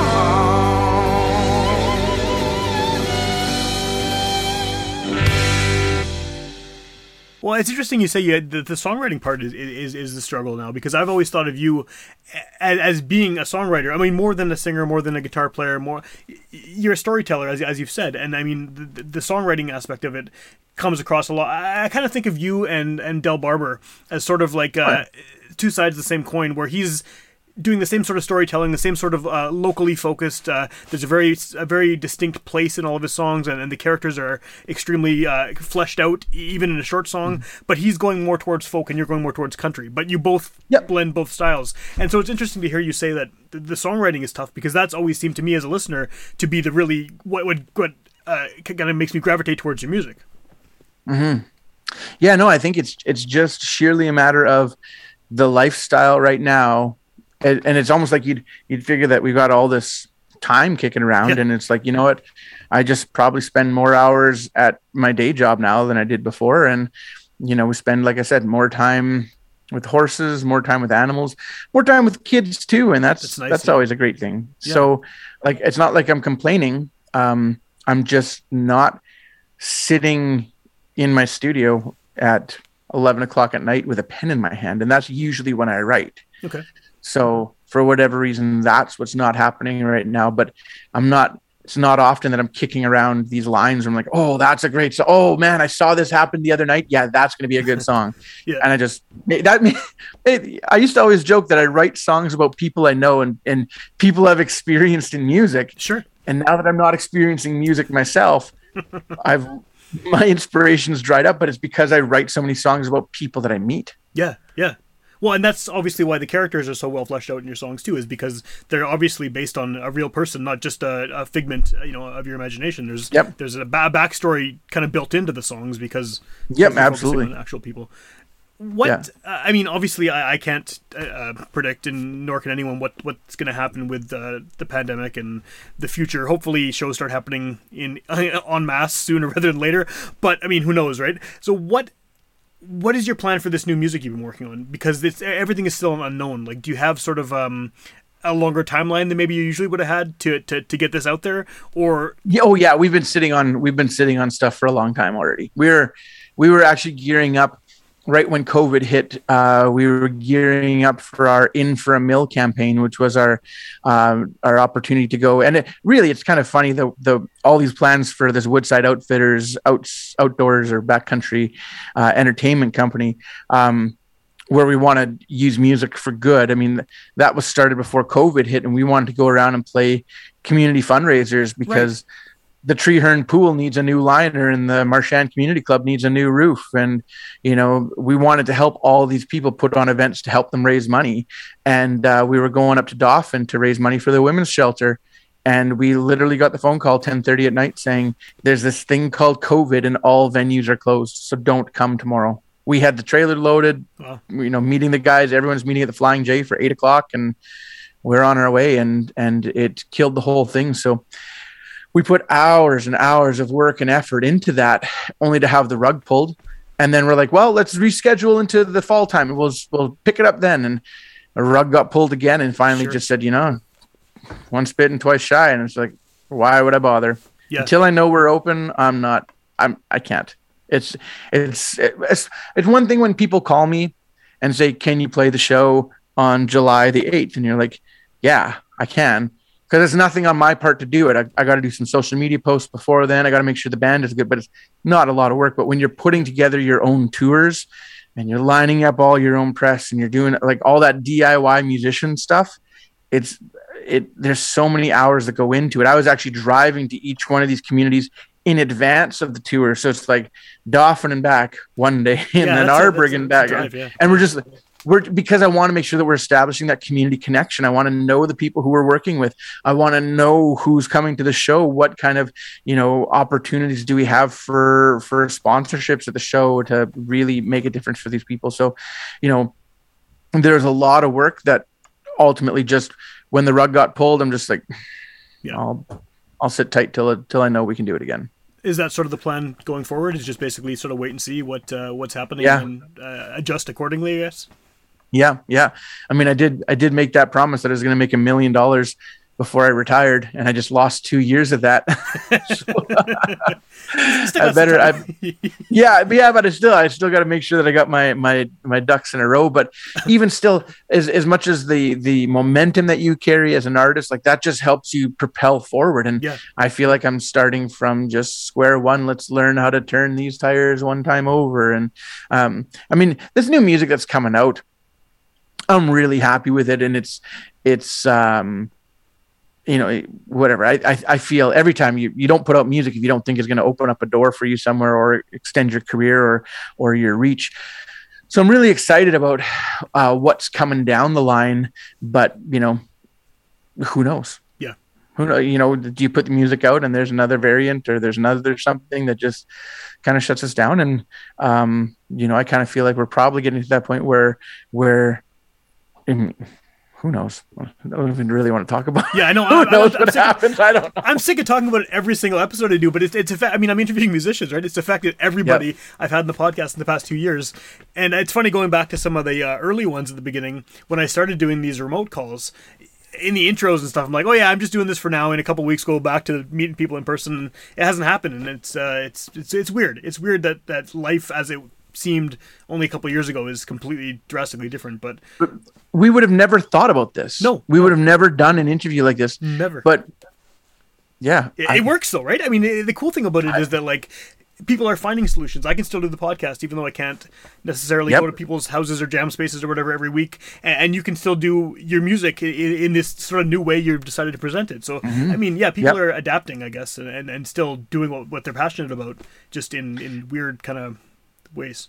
Well, it's interesting you say you had, the, the songwriting part is, is is the struggle now because I've always thought of you as, as being a songwriter. I mean, more than a singer, more than a guitar player, more you're a storyteller, as, as you've said. And I mean, the, the songwriting aspect of it comes across a lot. I, I kind of think of you and and Del Barber as sort of like uh, two sides of the same coin, where he's doing the same sort of storytelling, the same sort of uh, locally focused. Uh, there's a very a very distinct place in all of his songs, and, and the characters are extremely uh, fleshed out, even in a short song.
Mm-hmm.
But he's going more towards folk, and you're going more towards country. But you both
Yep.
blend both styles, and so it's interesting to hear you say that the, the songwriting is tough because that's always seemed to me as a listener to be the really what what what uh, kind of makes me gravitate towards your music. Hmm.
Yeah, no, I think it's it's just sheerly a matter of the lifestyle right now, and, and it's almost like you'd you'd figure that we've got all this time kicking around,
Yeah.
and it's like you know what, I just probably spend more hours at my day job now than I did before, and you know we spend like I said more time with horses, more time with animals, more time with kids too, and that's
That's
that's,
yeah.
always a great thing.
Yeah.
So like it's not like I'm complaining. Um, I'm just not sitting in my studio at 11 o'clock at night with a pen in my hand and that's usually when i write
Okay.
So for whatever reason that's what's not happening right now but i'm not it's not often that i'm kicking around these lines where i'm like oh that's a great song oh man i saw this happen the other night yeah that's going to be a good song
Yeah.
and i just that it, i used to always joke that i write songs about people i know and and people i've experienced in music
Sure.
and now that I'm not experiencing music myself, I've my inspiration's dried up, but it's because I write so many songs about people that I meet.
Yeah, yeah. Well, and that's obviously why the characters are so well fleshed out in your songs too, is because they're obviously based on a real person, not just a, a figment, you know, of your imagination. There's
Yep.
there's a ba- backstory kind of built into the songs because
Yep,
because you're focusing
absolutely.
on actual people. What
Yeah.
uh, I mean, obviously, I, I can't uh, uh, predict, and nor can anyone, what what's going to happen with uh, the pandemic and the future. Hopefully, shows start happening in en masse sooner rather than later. But I mean, who knows, right? So what what is your plan for this new music you've been working on? Because it's, everything is still unknown. Like, do you have sort of um, a longer timeline than maybe you usually would have had to, to, to get this out there? Or
Yeah, oh yeah, we've been sitting on we've been sitting on stuff for a long time already. We're we were actually gearing up right when COVID hit. Uh, we were gearing up for our In for a Mill campaign, which was our um, our opportunity to go. And it, really, it's kind of funny the the all these plans for this Woodside Outfitters outs outdoors or backcountry uh, entertainment company. Um, where we want to use music for good. I mean, that was started before COVID hit, and we wanted to go around and play community fundraisers because the Treherne Pool needs a new liner, and the Marchand Community Club needs a new roof. And you know, we wanted to help all these people put on events to help them raise money. And uh, we were going up to Dauphin to raise money for the women's shelter. And we literally got the phone call 10:30 at night saying, "There's this thing called COVID, and all venues are closed, so don't come tomorrow." We had the trailer loaded,
Wow.
you know, meeting the guys. Everyone's meeting at the Flying J for eight o'clock, and we're on our way. And and it killed the whole thing. So we put hours and hours of work and effort into that, only to have the rug pulled. And then we're like, well, let's reschedule into the fall time, and we'll we'll pick it up then. And a rug got pulled again, and finally
Sure.
just said, you know, once bitten, twice shy. And it's like, Why would I bother?
Yeah.
Until I know we're open, I'm not. I'm. I can't. It's it's it's it's one thing when people call me and say, "Can you play the show on July the 8th?" And you're like, "Yeah, I can." Because there's nothing on my part to do it. I, I got to do some social media posts before then. I got to make sure the band is good, but it's not a lot of work. But when you're putting together your own tours and you're lining up all your own press and you're doing like all that DIY musician stuff, it's it there's so many hours that go into it. I was actually driving to each one of these communities in advance of the tour. So it's like Dauphin and back one day and
Yeah,
then
that's a-
Arborg
that's a-
and back.
drive, yeah.
And we're just we're because I want to make sure that we're establishing that community connection. I want to know the people who we're working with. I want to know who's coming to the show. What kind of you know opportunities do we have for for sponsorships at the show to really make a difference for these people? So, you know, there's a lot of work that ultimately just when the rug got pulled, I'm just like,
Yeah.
I'll I'll sit tight till till I know we can do it again.
Is that sort of the plan going forward? Is just basically sort of wait and see what uh, what's happening
Yeah.
and uh, adjust accordingly? I guess.
Yeah, yeah. I mean, I did I did make that promise that I was going to make a million dollars before I retired, and I just lost two years of that. I better- I- yeah, but yeah, but I still I still got to make sure that I got my my my ducks in a row. But even still, as as much as the the momentum that you carry as an artist, like that just helps you propel forward. And
Yeah.
I feel like I'm starting from just square one. Let's learn how to turn these tires one time over. And um, I mean, this new music that's coming out, I'm really happy with it, and it's it's um you know whatever. I, I i feel every time you you don't put out music if you don't think it's going to open up a door for you somewhere or extend your career or or your reach. So i'm really excited about uh what's coming down the line but you know who knows?
Yeah.
who know you know do you put the music out and there's another variant or there's another something that just kind of shuts us down? And um you know i kind of feel like we're probably getting to that point where where in, who knows i don't even really want to talk about
Yeah, I know.
who
I'm, I'm,
knows
I'm
what
sick of-
happens i don't know
I'm sick of talking about it every single episode I do, but it's it's affa- I mean, I'm interviewing musicians, right? It's affected everybody I've had in the podcast in the past two years, and it's funny going back to some of the uh, early ones at the beginning when I started doing these remote calls. In the intros and stuff, I'm like, oh yeah, I'm just doing this for now. In a couple weeks, go back to meeting people in person. It hasn't happened, and it's uh, it's it's it's weird. It's weird that that life as it seemed only a couple years ago is completely drastically different. But
we would have never thought about this
No,
we
no.
would have never done an interview like this
never.
but yeah
It,
I-
it works though, right? I mean, it, the cool thing about it is that like people are finding solutions. I can still do the podcast even though I can't necessarily
Yep.
go to people's houses or jam spaces or whatever every week, and, and you can still do your music in, in this sort of new way you've decided to present it. So I mean, yeah, people
Mm-hmm. Yep.
are adapting, I guess, and, and, and still doing what, what they're passionate about, just in in weird kind of ways.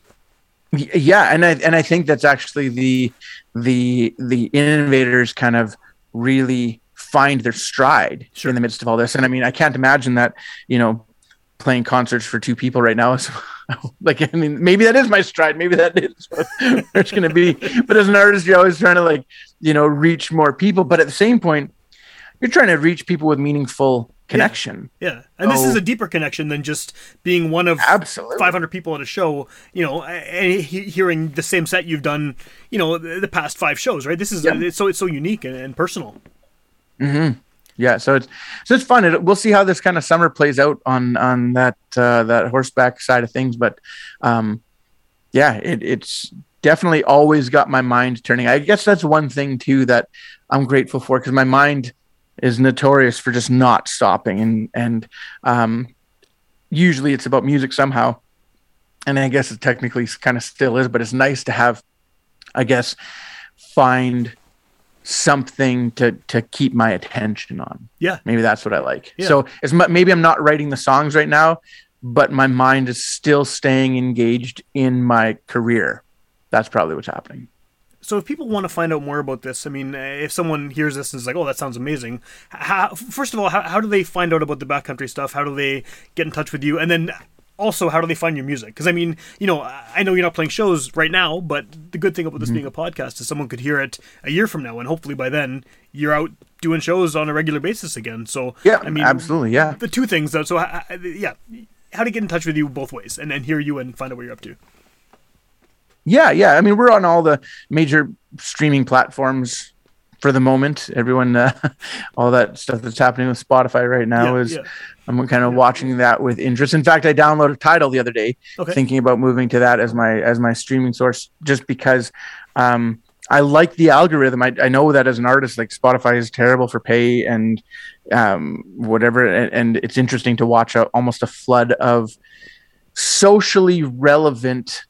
Yeah and i and i think that's actually the the the innovators kind of really find their stride
Sure.
in the midst of all this and i mean i can't imagine that you know playing concerts for two people right now is like i mean maybe that is my stride maybe that is what it's going to be but as an artist you're always trying to like you know reach more people but at the same point you're trying to reach people with meaningful connection
Yeah, and this
Oh.
is a deeper connection than just being one of
Absolutely.
500 people at a show. You know, and he- hearing the same set you've done. You know, the, the past five shows, right? This is
Yep.
it's so it's so unique and, and personal.
yeah so it's so it's fun it, we'll see how this kind of summer plays out on on that uh, that horseback side of things but um yeah it, it's definitely always got my mind turning i guess that's one thing too that i'm grateful for because my mind is notorious for just not stopping. And and um usually it's about music somehow. And i guess it technically kind of still is but it's nice to have i guess find something to to keep my attention on.
Yeah,
maybe that's what i like.
Yeah.
so it's mu- maybe i'm not writing the songs right now but my mind is still staying engaged in my career. That's probably what's happening
So if people want to find out more about this, I mean, if someone hears this and is like, "Oh, that sounds amazing," how, first of all, how, how do they find out about the backcountry stuff? How do they get in touch with you? And then also, how do they find your music? Because I mean, you know, I know you're not playing shows right now, but the good thing about this mm-hmm. being a podcast is someone could hear it a year from now, and hopefully by then you're out doing shows on a regular basis again. So
yeah
I mean,
absolutely yeah
the two things though. So yeah, how to get in touch with you both ways, and then hear you and find out what you're up to.
Yeah, yeah. I mean, we're on all the major streaming platforms for the moment. Everyone, uh, all that stuff that's happening with Spotify right now
Yeah,
is
yeah.
I'm kind of watching that with interest. In fact, I downloaded Tidal the other day,
Okay.
thinking about moving to that as my as my streaming source, just because um, I like the algorithm. I, I know that as an artist, like Spotify is terrible for pay and um, whatever, and, and it's interesting to watch a, almost a flood of socially relevant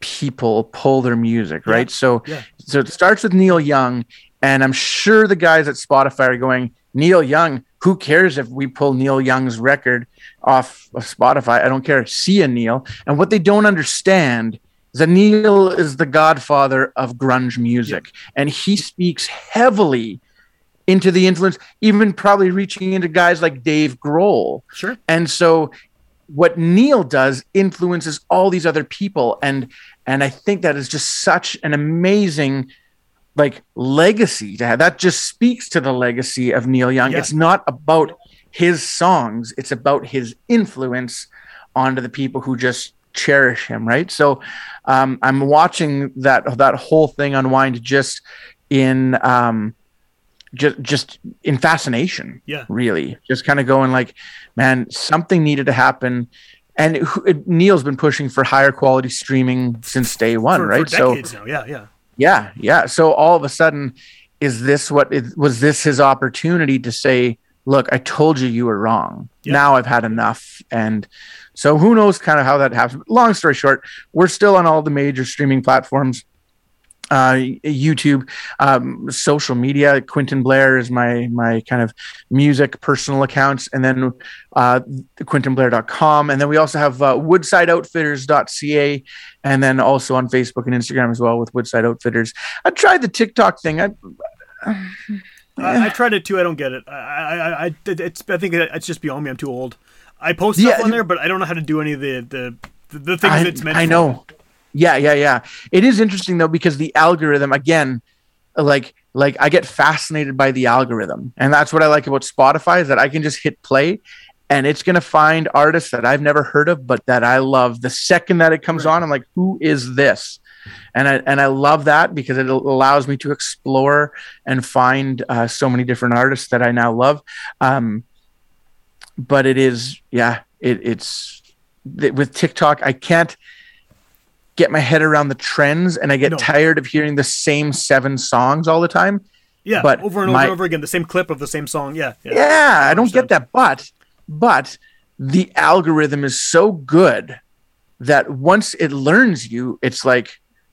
people pull their music, right? So,
Yeah.
so it starts with Neil Young, and I'm sure the guys at Spotify are going, Neil Young. Who cares if we pull Neil Young's record off of Spotify? I don't care. See ya, Neil. And what they don't understand is that Neil is the godfather of grunge music, and he speaks heavily into the influence, even probably reaching into guys like Dave Grohl.
Sure.
And so what Neil does influences all these other people and and I think that is just such an amazing like legacy to have. That just speaks to the legacy of Neil Young.
Yeah.
It's not about his songs, it's about his influence onto the people who just cherish him, right? So um, I'm watching that that whole thing unwind just in um, just just in fascination
Yeah.
really just kind of going like man something needed to happen and it, neil's been pushing for higher quality streaming since day one
For,
right
for
so
now. Yeah. Yeah.
yeah yeah so all of a sudden is this what it, was this his opportunity to say look i told you you were wrong
Yeah.
now i've had enough and so who knows kind of how that happens long story short we're still on all the major streaming platforms uh, YouTube, um, social media. Quentin Blair is my my kind of music personal accounts, and then uh, QuentinBlair.com, and then we also have uh, WoodsideOutfitters.ca, and then also on Facebook and Instagram as well with Woodside Outfitters. I tried the TikTok thing. I,
I, I tried it too. I don't get it. I, I, I, it's, I think it's just beyond me. I'm too old. I post stuff
Yeah,
on there, but I don't know how to do any of the the, the, the things
I,
it's meant.
I
for.
Yeah, yeah, yeah. It is interesting though because the algorithm again, like like I get fascinated by the algorithm, and that's what I like about Spotify is that I can just hit play, and it's gonna find artists that I've never heard of, but that I love. The second that it comes
Right.
on, I'm like, who is this? And I and I love that because it allows me to explore and find uh, so many different artists that I now love. Um, but it is, yeah, it, it's th- with TikTok. I can't get my head around the trends, and I get
No.
tired of hearing the same seven songs all the time.
Yeah,
But
over and over
my-
and over again, the same clip of the same song. Yeah, yeah.
Yeah, I don't get that, but but the algorithm is so good that once it learns you, it's like,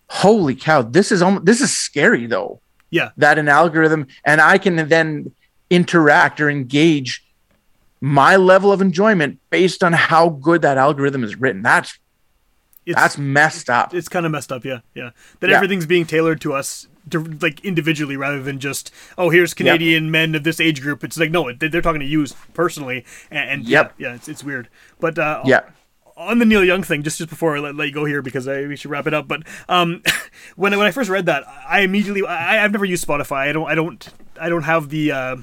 holy cow, this is almost this is scary though.
Yeah.
that an algorithm and I can then interact or engage my level of enjoyment based on how good that algorithm is written. That's
It's,
that's messed up.
it's kind of messed up. Yeah, yeah. That
Yeah.
everything's being tailored to us, to, like individually, rather than just oh, here's Canadian men of this age group. It's like no, they- they're talking to you personally, and, and
Yep.
yeah, yeah, it's, it's weird. But uh,
Yeah.
on the Neil Young thing, just just before I let, let you go here because I, we should wrap it up. But um, when I, when I first read that, I immediately I, I've never used Spotify. I don't I don't I don't have the. Uh,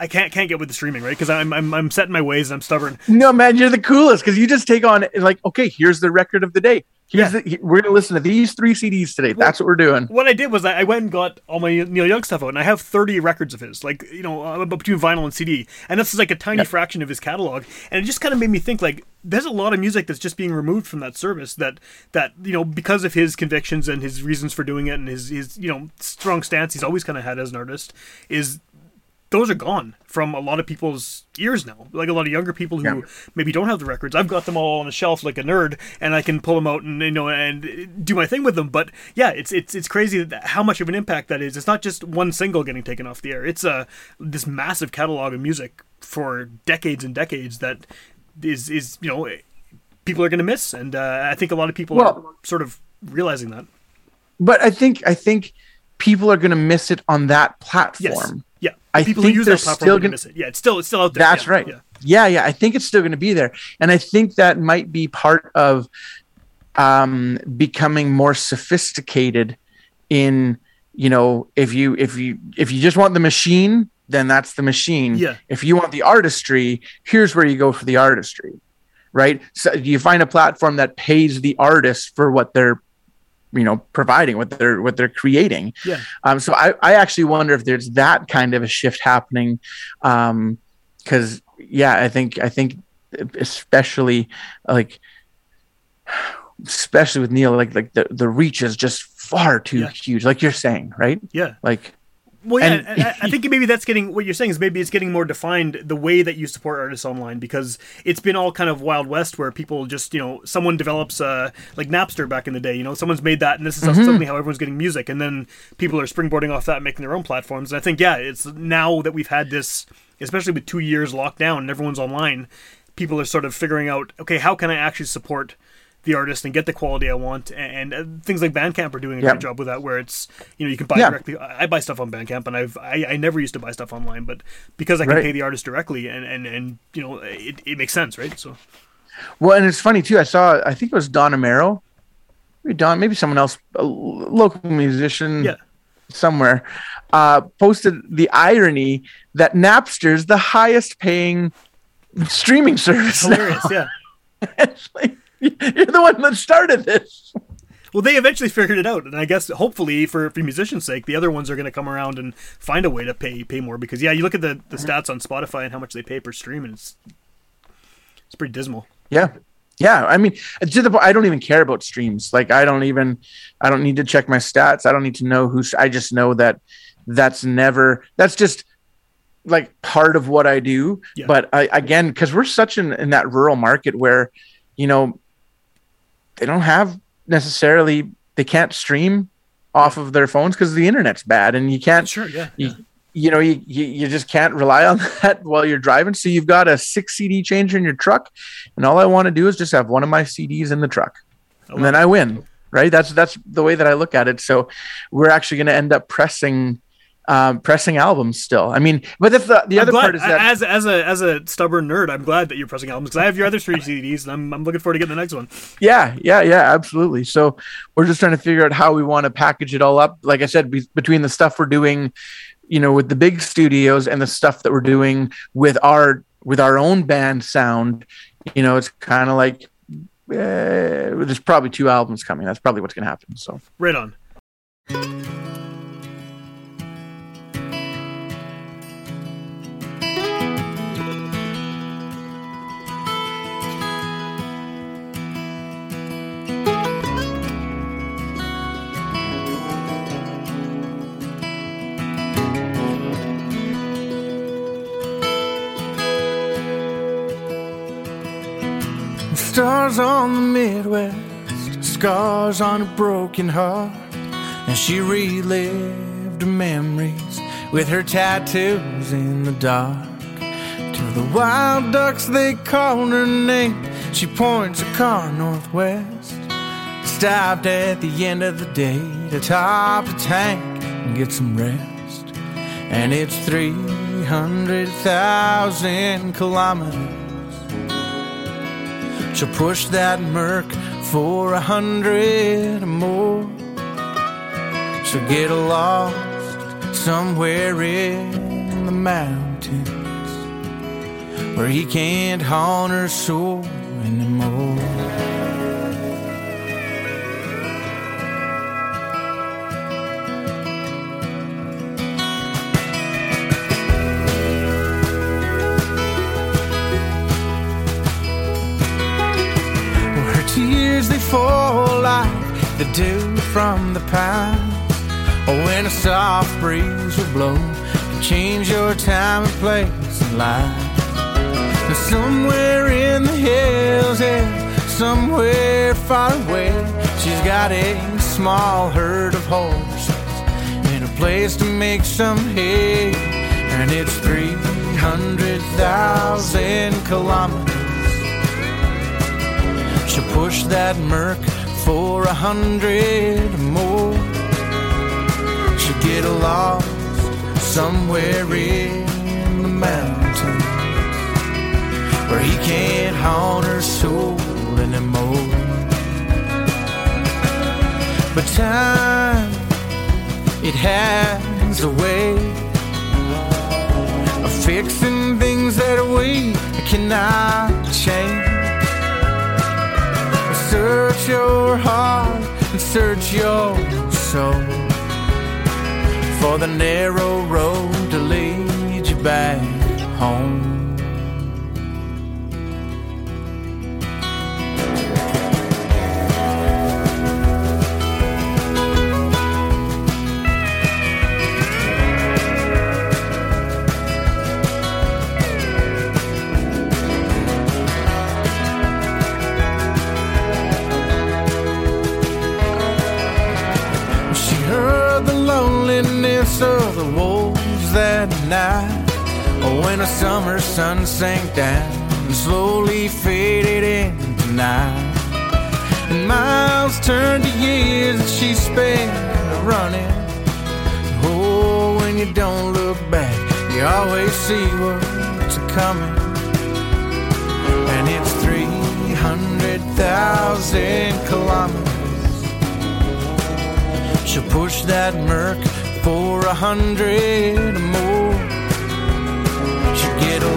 I can't can't get with the streaming right because I'm, I'm I'm set in my ways and I'm stubborn.
No, man, you're the coolest because you just take on like, okay, here's the record of the day. Here's the, we're gonna listen to these three CDs today. That's what we're doing.
What I did was I went and got all my Neil Young stuff out, and I have 30 records of his, like you know, uh, between vinyl and CD, and this is like a tiny fraction of his catalog, and it just kind of made me think like there's a lot of music that's just being removed from that service that that you know because of his convictions and his reasons for doing it and his his you know strong stance he's always kind of had as an artist is those are gone from a lot of people's ears now. Like a lot of younger people who
Yeah.
maybe don't have the records. I've got them all on a shelf like a nerd, and I can pull them out and you know and do my thing with them. But yeah, it's it's it's crazy how much of an impact that is. It's not just one single getting taken off the air. It's uh, this massive catalog of music for decades and decades that is is you know people are going to miss, and uh, I think a lot of people are sort of realizing that.
But I think I think people are gonna miss it on that
Yes. Yeah.
I
people
think
who use
they're
that platform
still
gonna
gonna-
miss it. Yeah, it's still it's still out there.
That's
Yeah,
right.
Yeah.
Yeah, yeah. I think it's still going to be there, and I think that might be part of um, becoming more sophisticated. In you know, if you if you if you just want the machine, then that's the machine.
Yeah.
If you want the artistry, here's where you go for the artistry, right? So you find a platform that pays the artist for what they're you know providing what they're what they're creating
Yeah.
um so i i actually wonder if there's that kind of a shift happening um because yeah i think i think especially like especially with neil like like the the reach is just far too
Yeah.
huge like you're saying right
Yeah.
like
Well, yeah,
And-
I, I think maybe that's getting what you're saying is maybe it's getting more defined the way that you support artists online because it's been all kind of wild west where people just you know someone develops uh like Napster back in the day you know someone's made that and this is how, suddenly how everyone's getting music and then people are springboarding off that and making their own platforms. And I think yeah it's now that we've had this especially with two years locked down and everyone's online people are sort of figuring out okay how can I actually support the artist and get the quality I want, and, and uh, things like Bandcamp are doing a
Yep.
great job with that. Where it's you know you can buy
Yeah.
directly. I I buy stuff on Bandcamp, and I've I, I never used to buy stuff online, but because I can
Right.
pay the artist directly, and and and you know it, it makes sense, right? So
Well, and it's funny too. I saw, I think it was Don Amero, maybe Don, maybe someone else, a local musician
Yeah.
somewhere, uh, posted the irony that Napster's the highest paying streaming service. now.
hilarious, yeah.
It's like, you're the one that started this.
Well, they eventually figured it out, and I guess hopefully for for musicians' sake, the other ones are going to come around and find a way to pay pay more because yeah, you look at the the stats on Spotify and how much they pay per stream, and it's it's pretty dismal.
Yeah. Yeah. I mean, to the I don't even care about streams. Like, I don't even, I don't need to check my stats. I don't need to know who's, I just know that that's never, that's just like part of what I do.
Yeah.
But I, again, because we're such in, in that rural market where, you know, they don't have necessarily, they can't stream off of their phones because the internet's bad and you can't,
Sure, yeah,
you, you know you, you you just can't rely on that while you're driving. So you've got a six cd changer in your truck and all i want to do is just have one of my cds in the truck. Oh, and then i win right? That's that's the way that i look at it. So we're actually going to end up pressing um, pressing albums still i mean but if the, the
I'm
other
glad,
part is that
as as a as a stubborn nerd, I'm glad that you're pressing albums because I have your other three CDs, and I'm I'm looking forward to getting the next one.
Yeah, yeah, yeah, absolutely. So we're just trying to figure out how we want to package it all up. Like I said, be- between the stuff we're doing, you know, with the big studios and the stuff that we're doing with our with our own band sound, you know, it's kind of like uh, there's probably two albums coming. That's probably what's going to happen. So
Right on.
Stars on the Midwest, scars on a broken heart. And she relived memories with her tattoos in the dark. To the wild ducks, they call her name. She points a car northwest. Stopped at the end of the day to top the tank and get some rest. And it's 300,000 kilometers. She'll push that Merc for a hundred or more. She'll get lost somewhere in the mountains where he can't haunt her soul anymore. Dew from the pine. Or when a soft breeze will blow to change your time and place in life. And somewhere in the hills, yeah, somewhere far away, she's got a small herd of horses and a place to make some hay. And it's 300,000 kilometers. She'll push that Merc for a hundred more. She'll get lost somewhere in the mountains where he can't haunt her soul anymore. But time, it has a way of fixing things that we cannot change. Search your heart and search your soul for the narrow road to lead you back home. Sun sank down and slowly faded into night. And miles turned to years that she spent running. Oh, when you don't look back, you always see what's coming. And it's 300,000 kilometers. She'll push that Merc for a hundred more.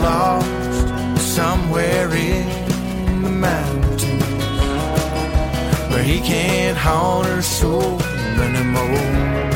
Lost somewhere in the mountains where he can't haunt her soul anymore.